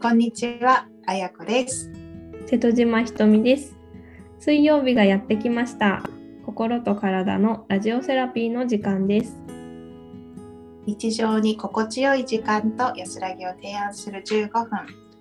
こんにちは、あやこです。瀬戸島ひとみです。水曜日がやってきました。心と体のラジオセラピーの時間です。日常に心地よい時間と安らぎを提案する15分、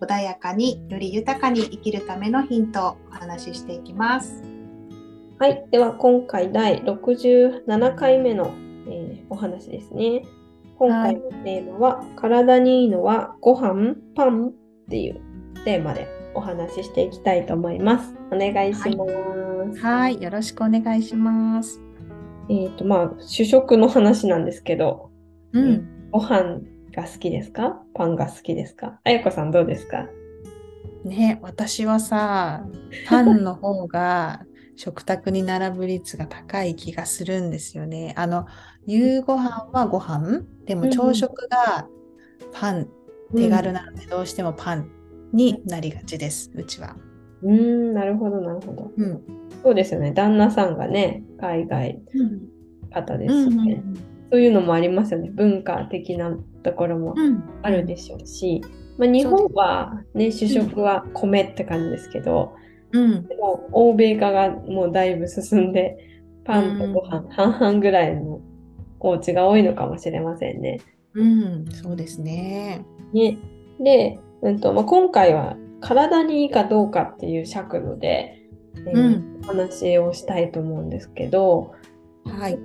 穏やかにより豊かに生きるためのヒントをお話ししていきます。はい、では今回第67回目の、えーお話ですね。今回のテーマは、体にいいのはご飯パンっていうテーマでお話ししていきたいと思います。お願いします。はい、よろしくお願いします。えっ、とまあ主食の話なんですけど、うん、ご飯が好きですか？パンが好きですか？あやこさんどうですか？ね、私はさ、パンの方が 食卓に並ぶ率が高い気がするんですよね。あの、夕ご飯はご飯、でも朝食がパン、手軽なのでどうしてもパンになりがちです、うちは。うーん、なるほど、なるほど。うん。そうですよね。旦那さんがね、海外方ですよね。そういうのもありますよね。文化的なところもうんあるでしょうし、まあ、日本はね、主食は米って感じですけど、うん。でも欧米化がもうだいぶ進んで、パンとご飯、半々ぐらいのお家が多いのかもしれませんね。うん、そうですね。ねで、うんとまあ、今回は体にいいかどうかっていう尺度で、えーうんお話をしたいと思うんですけど、はい。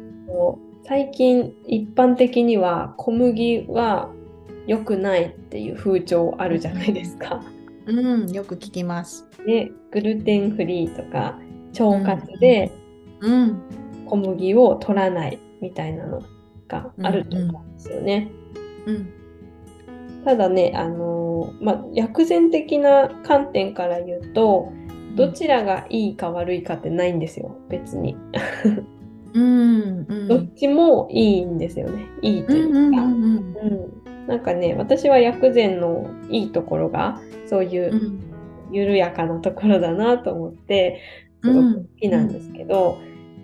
最近一般的には小麦は良くないっていう風潮あるじゃないですか。うん、よく聞きます。でグルテンフリーとか腸活でうん。小麦を取らないみたいなのがあると思うんですよね。うん。ただね、あのーまあ、薬膳的な観点から言うとどちらがいいか悪いかってないんですよ別に。うん。うん。どっちもいいんですよね。いいというか。うんうんうんうん、なんかね私は薬膳のいいところがそういううん緩やかなところだなと思ってすごく好きなんですけど、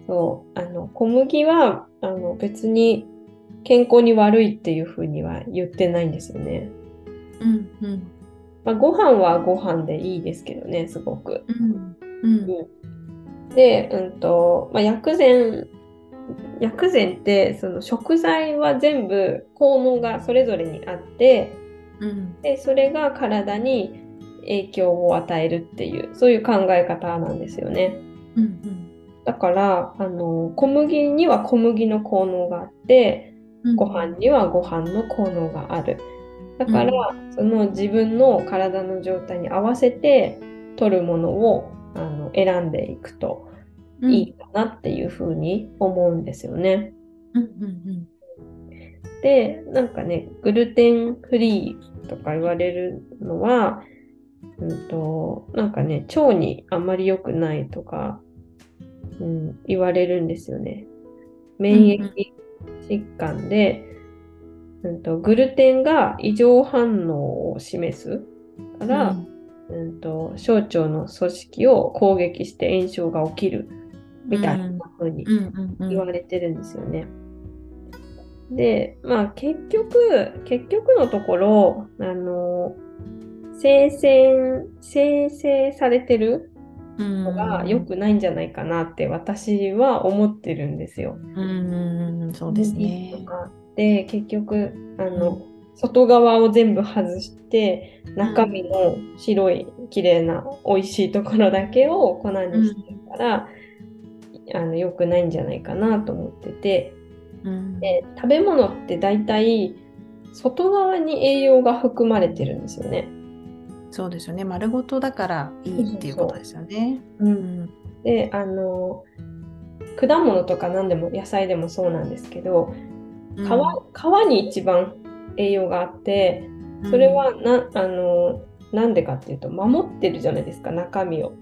そうあの小麦はあの別に健康に悪いっていうふうには言ってないんですよね。うんうんまあ、ご飯はご飯でいいですけどねすごく。うんうんで、うんとまあ、薬膳薬膳ってその食材は全部効能がそれぞれにあってうんでそれが体に影響を与えるっていうそういう考え方なんですよね。うんだからあの小麦には小麦の効能があってうんご飯にはご飯の効能がある。だから、その自分の体の状態に合わせて取るものをあの選んでいくとうんいいかなっていうふうに思うんですよね。うんうんで、なんかね、グルテンフリーとか言われるのは、うんと、なんかね、腸にあんまり良くないとか、うん、言われるんですよね。免疫疾患で、うんと、グルテンが異常反応を示すから、うん。と小腸の組織を攻撃して炎症が起きるみたいな風にうん。うんうん言われてるんですよね。で、まあ結局、結局のところ、あの、生成、生成されてるのが良くないんじゃないかなって私は思ってるんですよ。うんうんうんそうですねで、結局、あの、外側を全部外して、中身の白い、綺麗な、美味しいところだけを粉にしてるから、あの良くないんじゃないかなと思ってて、うんで食べ物って大体外側に栄養が含まれてるんですよね。そうですよね丸ごとだからいいっていうことですよね。う、うんんであの果物とか何でも野菜でもそうなんですけど皮,、皮に一番栄養があってそれはな,、あのなんでかっていうと守ってるじゃないですか中身を。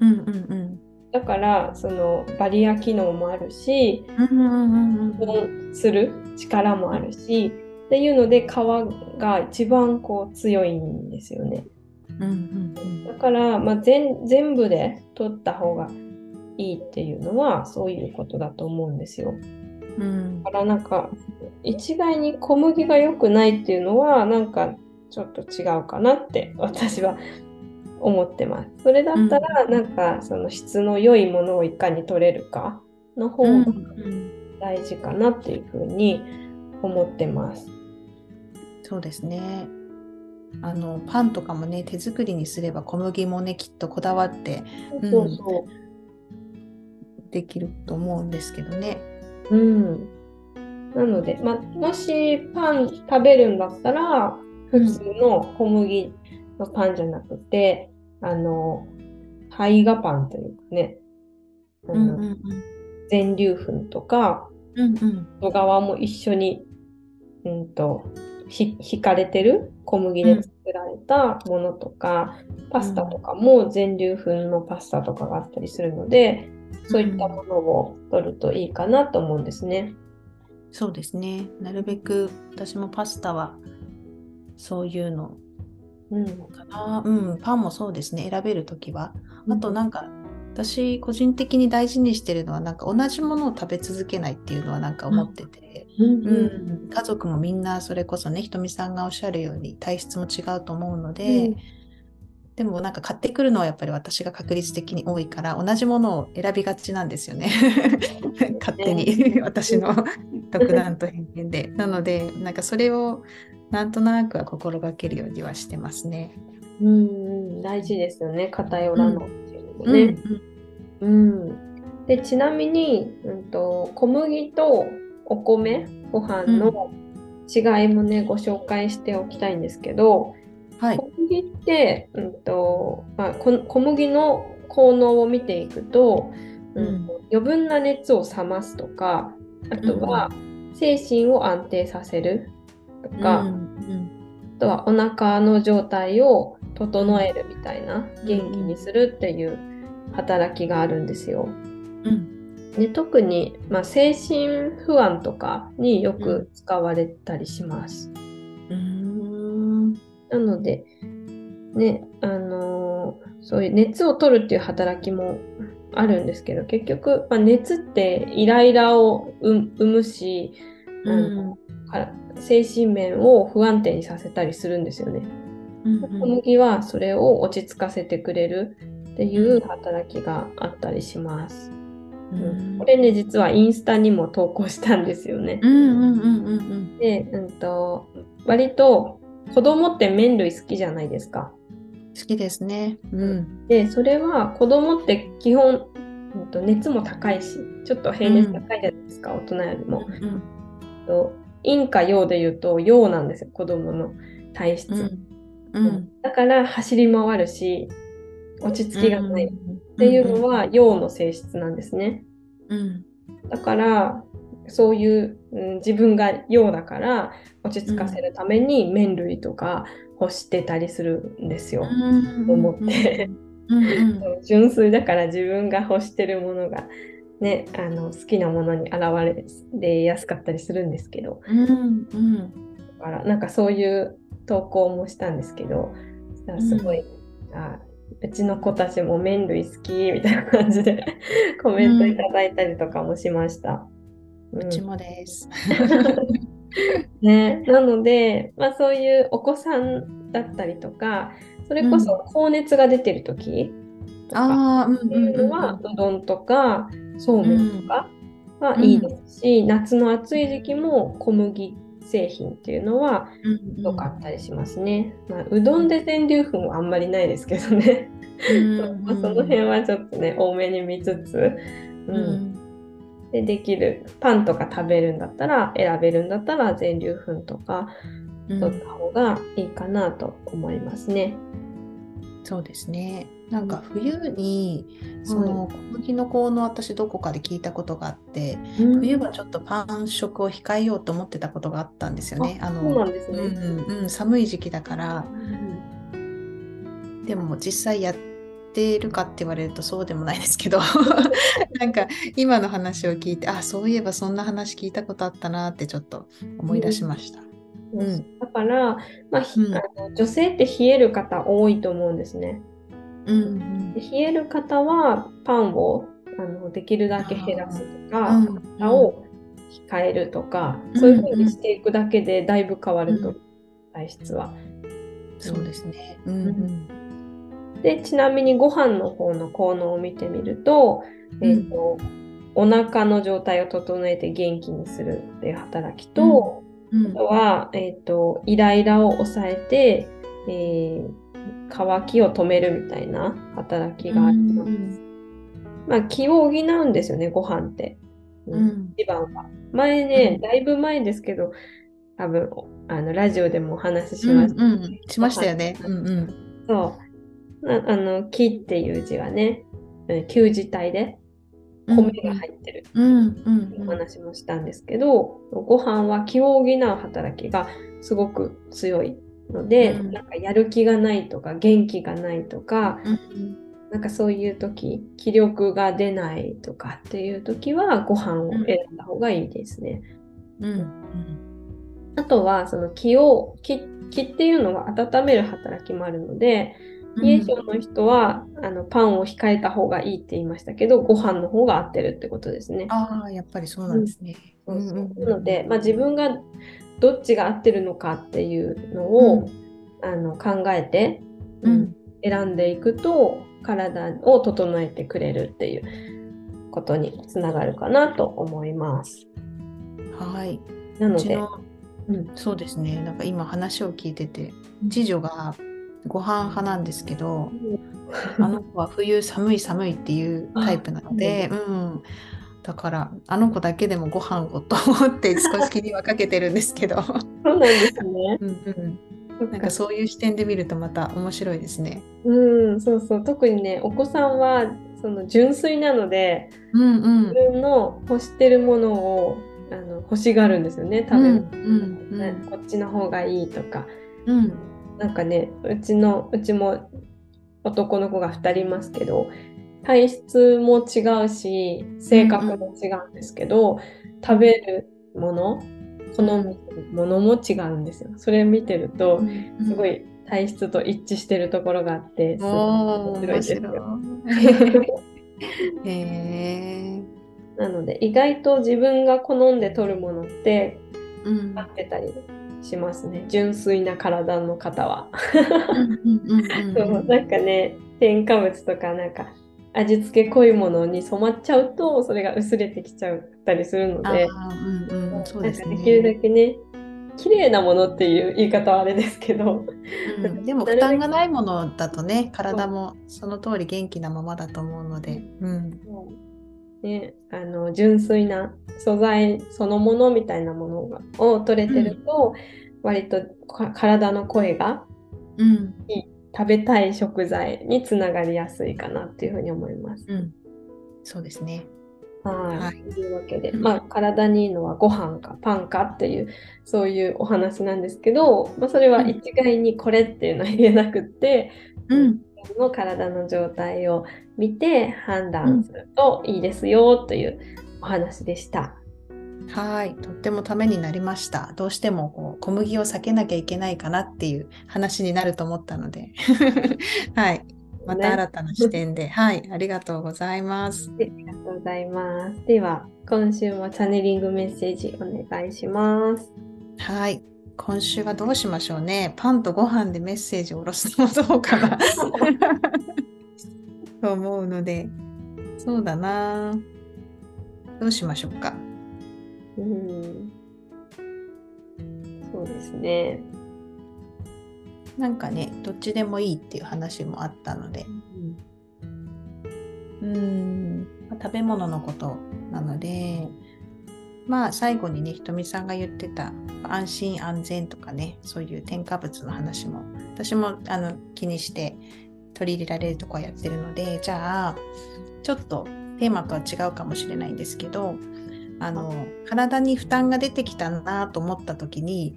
うんうんうんだからそのバリア機能もあるしうんうんうんうん保温する力もあるしっていうので皮が一番こう強いんですよね。うんうんだから、まあ、全全部で取った方がいいっていうのはそういうことだと思うんですよ。うんだからなんか一概に小麦が良くないっていうのはなんかちょっと違うかなって私は思ってます。それだったら、なんかその質の良いものをいかに取れるかの方が大事かなっていうふうに思ってます。そうですね。あのパンとかもね手作りにすれば小麦もねきっとこだわって、うんそうそう。できると思うんですけどね。うん。なので、まあ、もしパン食べるんだったら、普通の小麦のパンじゃなくて、あの、胚芽パンというかね、あのうんうん全粒粉とか、うんうん外側も一緒に、うんと、ひ引かれてる小麦で作られたものとか、パスタとかも全粒粉のパスタとかがあったりするので、そういったものを取るといいかなと思うんですね。そうですね。なるべく私もパスタはそういうのうん。かな。うん、パンもそうですね。選べるときは。あとなんか私個人的に大事にしてるのはなんか同じものを食べ続けないっていうのはなんか思ってて、うん。うん。家族もみんなそれこそねひとみさんがおっしゃるように体質も違うと思うので、うん。でもなんか買ってくるのはやっぱり私が確率的に多いから同じものを選びがちなんですよね。勝手に。私の独断と偏見で。なのでなんかそれをなんとなくは心がけるようにはしてますね。うん。うん、大事ですよね、偏らうのもね。うん。でちなみに、うんと、小麦とお米、ご飯の違いもね、ご紹介しておきたいんですけど、はい。小麦って、うんとまあ、こ小麦の効能を見ていくと、うんうん。余分な熱を冷ますとか、あとは精神を安定させるとか、うんあとはお腹の状態を整えるみたいな元気にするっていう働きがあるんですよ。うんで特に、まあ、精神不安とかによく使われたりします。うんなので、ね、あのーそういう熱を取るっていう働きもあるんですけど、結局、まあ、熱ってイライラを生生むし、あのから精神面を不安定にさせたりするんですよね。小麦はそれを落ち着かせてくれるっていう働きがあったりします。うんこれね、実はインスタにも投稿したんですよね。うんうんうんうんうんで、うんと、割と子供って麺類好きじゃないですか。好きですね。うんで、それは子供って基本、うんと熱も高いし、ちょっと平熱高いじゃないですか、大人よりも。うんと陰か陽で言うと陽なんですよ、子供の体質。うんうんだから走り回るし、落ち着きがない。っていうのは陽の性質なんですね。うん。だから、そういう、うん自分が陽だから落ち着かせるために麺類とか欲してたりするんですよ。うん。思って。うん。うん。純粋だから自分が欲してるものがね、あの好きなものに現れやすかったりするんですけど、うん。うん。だからなんかそういう投稿もしたんですけど、すごい、あうちの子たちも麺類好きみたいな感じで コメントいただいたりとかもしました。うん。うちもです。ね、なので、まあ、そういうお子さんだったりとか、それこそ高熱が出てる時とかっていうのは、うどんとかそうめんとかはいいですし、夏の暑い時期も小麦製品っていうのは良かったりしますね。まあ、うどんで全粒粉はあんまりないですけどね。まあ その辺はちょっとね、多めに見つつ、うんでできるパンとか食べるんだったら選べるんだったら全粒粉とか取った方がいいかなと思いますね。そうですね。なんか冬にその小麦の効能私どこかで聞いたことがあって、冬はちょっとパン食を控えようと思ってたことがあったんですよね。あのそうなんですね。うんうん、寒い時期だからでも実際やってるかって言われるとそうでもないですけど なんか今の話を聞いてあそういえばそんな話聞いたことあったなってちょっと思い出しました。うんだから、まあひうん女性って冷える方多いと思うんですね。うんで冷える方はパンをあのできるだけ減らすとうか、んパスタを控えるとか、うんそういうふうにしていくだけでだいぶ変わると、体質は。そうですね。うんうん。で、ちなみにご飯の方の効能を見てみると、えっ、と、お腹の状態を整えて元気にするっていう働きと、うんあとは、えっ、と、イライラを抑えて、えー乾きを止めるみたいな働きがあります。まあ、気を補うんですよね、ご飯って。ううんん一番は。前ね、うんだいぶ前ですけど、多分あのラジオでもお話ししうんました。うんしましたよね。うんうん。そう。ああの、木っていう字はね、うん旧字体で米が入ってるうんうんお話もしたんですけど、ご飯は気を補う働きがすごく強いので、うん。なんかやる気がないとか元気がないとか、うん。なんかそういう時気力が出ないとかっていう時はご飯を選んだ方がいいですね。うん。うん。あとはその気を気気っていうのは温める働きもあるので、冷え性の人はあのパンを控えた方がいいって言いましたけど、ご飯の方が合ってるってことですね。ああ、やっぱりそうなんですね。うん。なので、まあ、自分がどっちが合ってるのかっていうのを、あの考えて、ううんん、選んでいくと体を整えてくれるっていうことにつながるかなと思います。はい。なので、うんそうですね。なんか今話を聞いてて、次女がご飯派なんですけど、あの子は冬寒い寒いっていうタイプなので、うん。だから、あの子だけでもご飯をと思って 少し気にはかけてるんですけど。そうなんですね。うんうん。なんかそういう視点で見るとまた面白いですね。うん、そうそう。特にね、お子さんはその純粋なので、うんうん自。分の欲してるものをあの欲しがるんですよね、食べ物、うんうんねこっちの方がいいとか。うんなんかね、うちの、うちも男の子が2人いますけど、体質も違うし、性格も違うんですけど、食べるもの、好むものも違うんですよ。それ見てると、すごい体質と一致してるところがあって、すごい面白いですよ。へえ。なので、意外と自分が好んで取るものってうん合ってたりしますね。純粋な体の方は。うんうん そうなんかね、添加物とかなんか味付け濃いものに染まっちゃうとそれが薄れてきちゃったりするので、うんうんですね。きるだけね、綺麗なものっていう言い方はあれですけど、うん。でも負担がないものだとね、体もその通り元気なままだと思うので。うん。ね、あの純粋な素材そのものみたいなものがを取れてると、割とか体の声がうん食べたい食材につながりやすいかなっていうふうに思います。うんそうですね。はい。はいというわけで、うんまあ、体にいいのはご飯かパンかっていう、そういうお話なんですけど、まあ、それは一概にこれっていうのは言えなくって、うんの体の状態を見て判断するといいですよというお話でした。はい、とってもためになりました。どうしてもこう小麦を避けなきゃいけないかなっていう話になると思ったので、はい、また新たな視点で、はい、ありがとうございます。ありがとうございます。では、今週もチャネリングメッセージお願いします。はい、今週はどうしましょうね。パンとご飯でメッセージを下ろすのもどうかな と思うので、そうだな。どうしましょうか。うん。そうですね。なんかね、どっちでもいいっていう話もあったので、うーん、まあ食べ物のことなので、まあ最後にね、ひとみさんが言ってた安心安全とかね、そういう添加物の話も、私もあの気にして取り入れられるとこはやってるので、じゃあ、ちょっとテーマとは違うかもしれないんですけど、あの、体に負担が出てきたなと思った時に、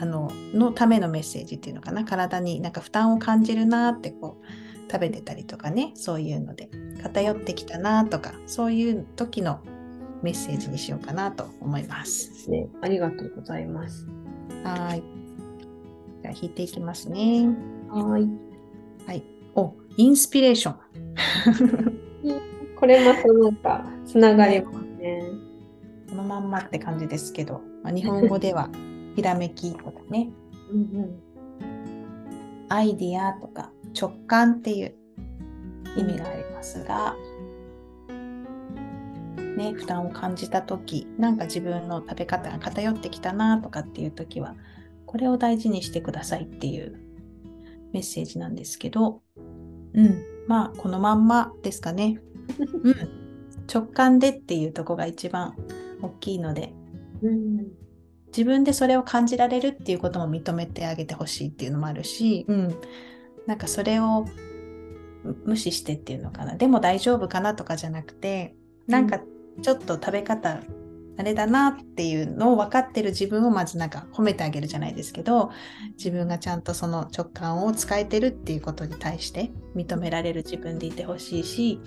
あの、のためのメッセージっていうのかな？体になんか負担を感じるなってこう、食べてたりとかね、そういうので、偏ってきたなとか、そういう時のメッセージにしようかなと思います。ね、ありがとうございます。はーい。じゃあ、引いていきますね。はい。はい。お、インスピレーション。これまたなんかつながりますね。このまんまって感じですけど、まあ、日本語では、ひらめきとかね、うんアイディアとか直感っていう意味がありますが、ね、負担を感じた時なんか自分の食べ方が偏ってきたなとかっていう時はこれを大事にしてくださいっていうメッセージなんですけど、うん、まあこのまんまですかね。うん、直感でっていうとこが一番大きいので。うん自分でそれを感じられるっていうことも認めてあげてほしいっていうのもあるし、うん、なんかそれを無視してっていうのかな。でも大丈夫かなとかじゃなくてなんかちょっと食べ方あれだなっていうのを分かってる自分をまずなんか褒めてあげるじゃないですけど自分がちゃんとその直感を使えてるっていうことに対して認められる自分でいてほしいし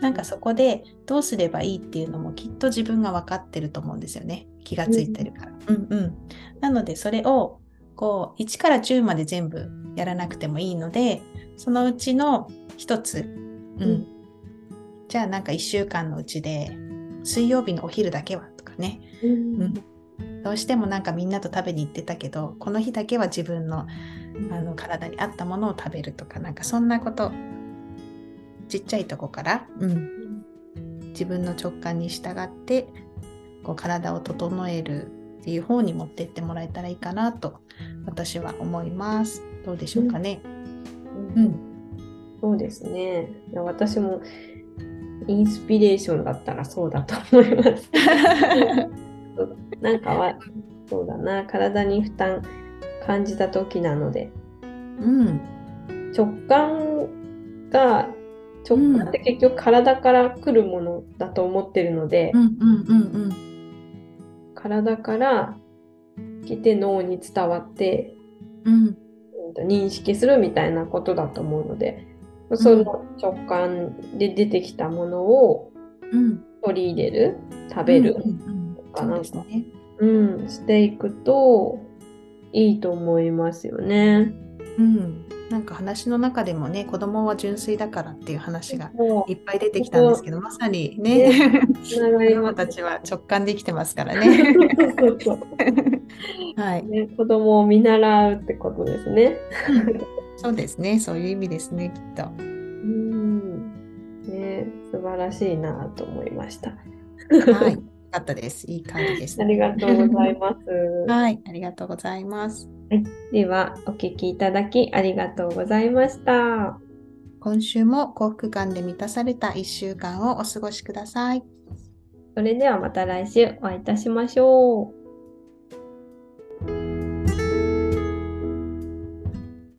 なんかそこでどうすればいいっていうのもきっと自分が分かってると思うんですよね。気がついてるから。うん。うん、なのでそれをこう1から10まで全部やらなくてもいいのでそのうちの1つ、うん。うん。じゃあなんか1週間のうちで水曜日のお昼だけはとかね。うん。どうしてもなんかみんなと食べに行ってたけどこの日だけは自分のあの体に合ったものを食べるとかなんかそんなことちっちゃいとこから、うん、自分の直感に従ってこう体を整えるっていう方に持ってってもらえたらいいかなと私は思います。どうでしょうかね？ううんん、そうですね。私もインスピレーションだったらそうだと思います。なんかは、そうだな、体に負担感じた時なので、うん、直感が、直感って結局体から来るものだと思ってるので、体から来て脳に伝わって、うん、認識するみたいなことだと思うので、その直感で出てきたものをうん、取り入れる、食べる、うんうんうん。か。うん、していくといいと思いますよね。うん、なんか話の中でもね子供は純粋だからっていう話がもいっぱい出てきたんですけどまさにねつなが子供たちは直感できてますからね。はい、ね子供を見習うってことですね。そうですねそういう意味ですねきっと。うん、ね、素晴らしいなと思いました。はい、よかったです。いい感じですあ。りがとうございます。はい、ありがとうございます。では、お聞きいただきありがとうございました。今週も幸福感で満たされた1週間をお過ごしください。それではまた来週お会いいたしましょう。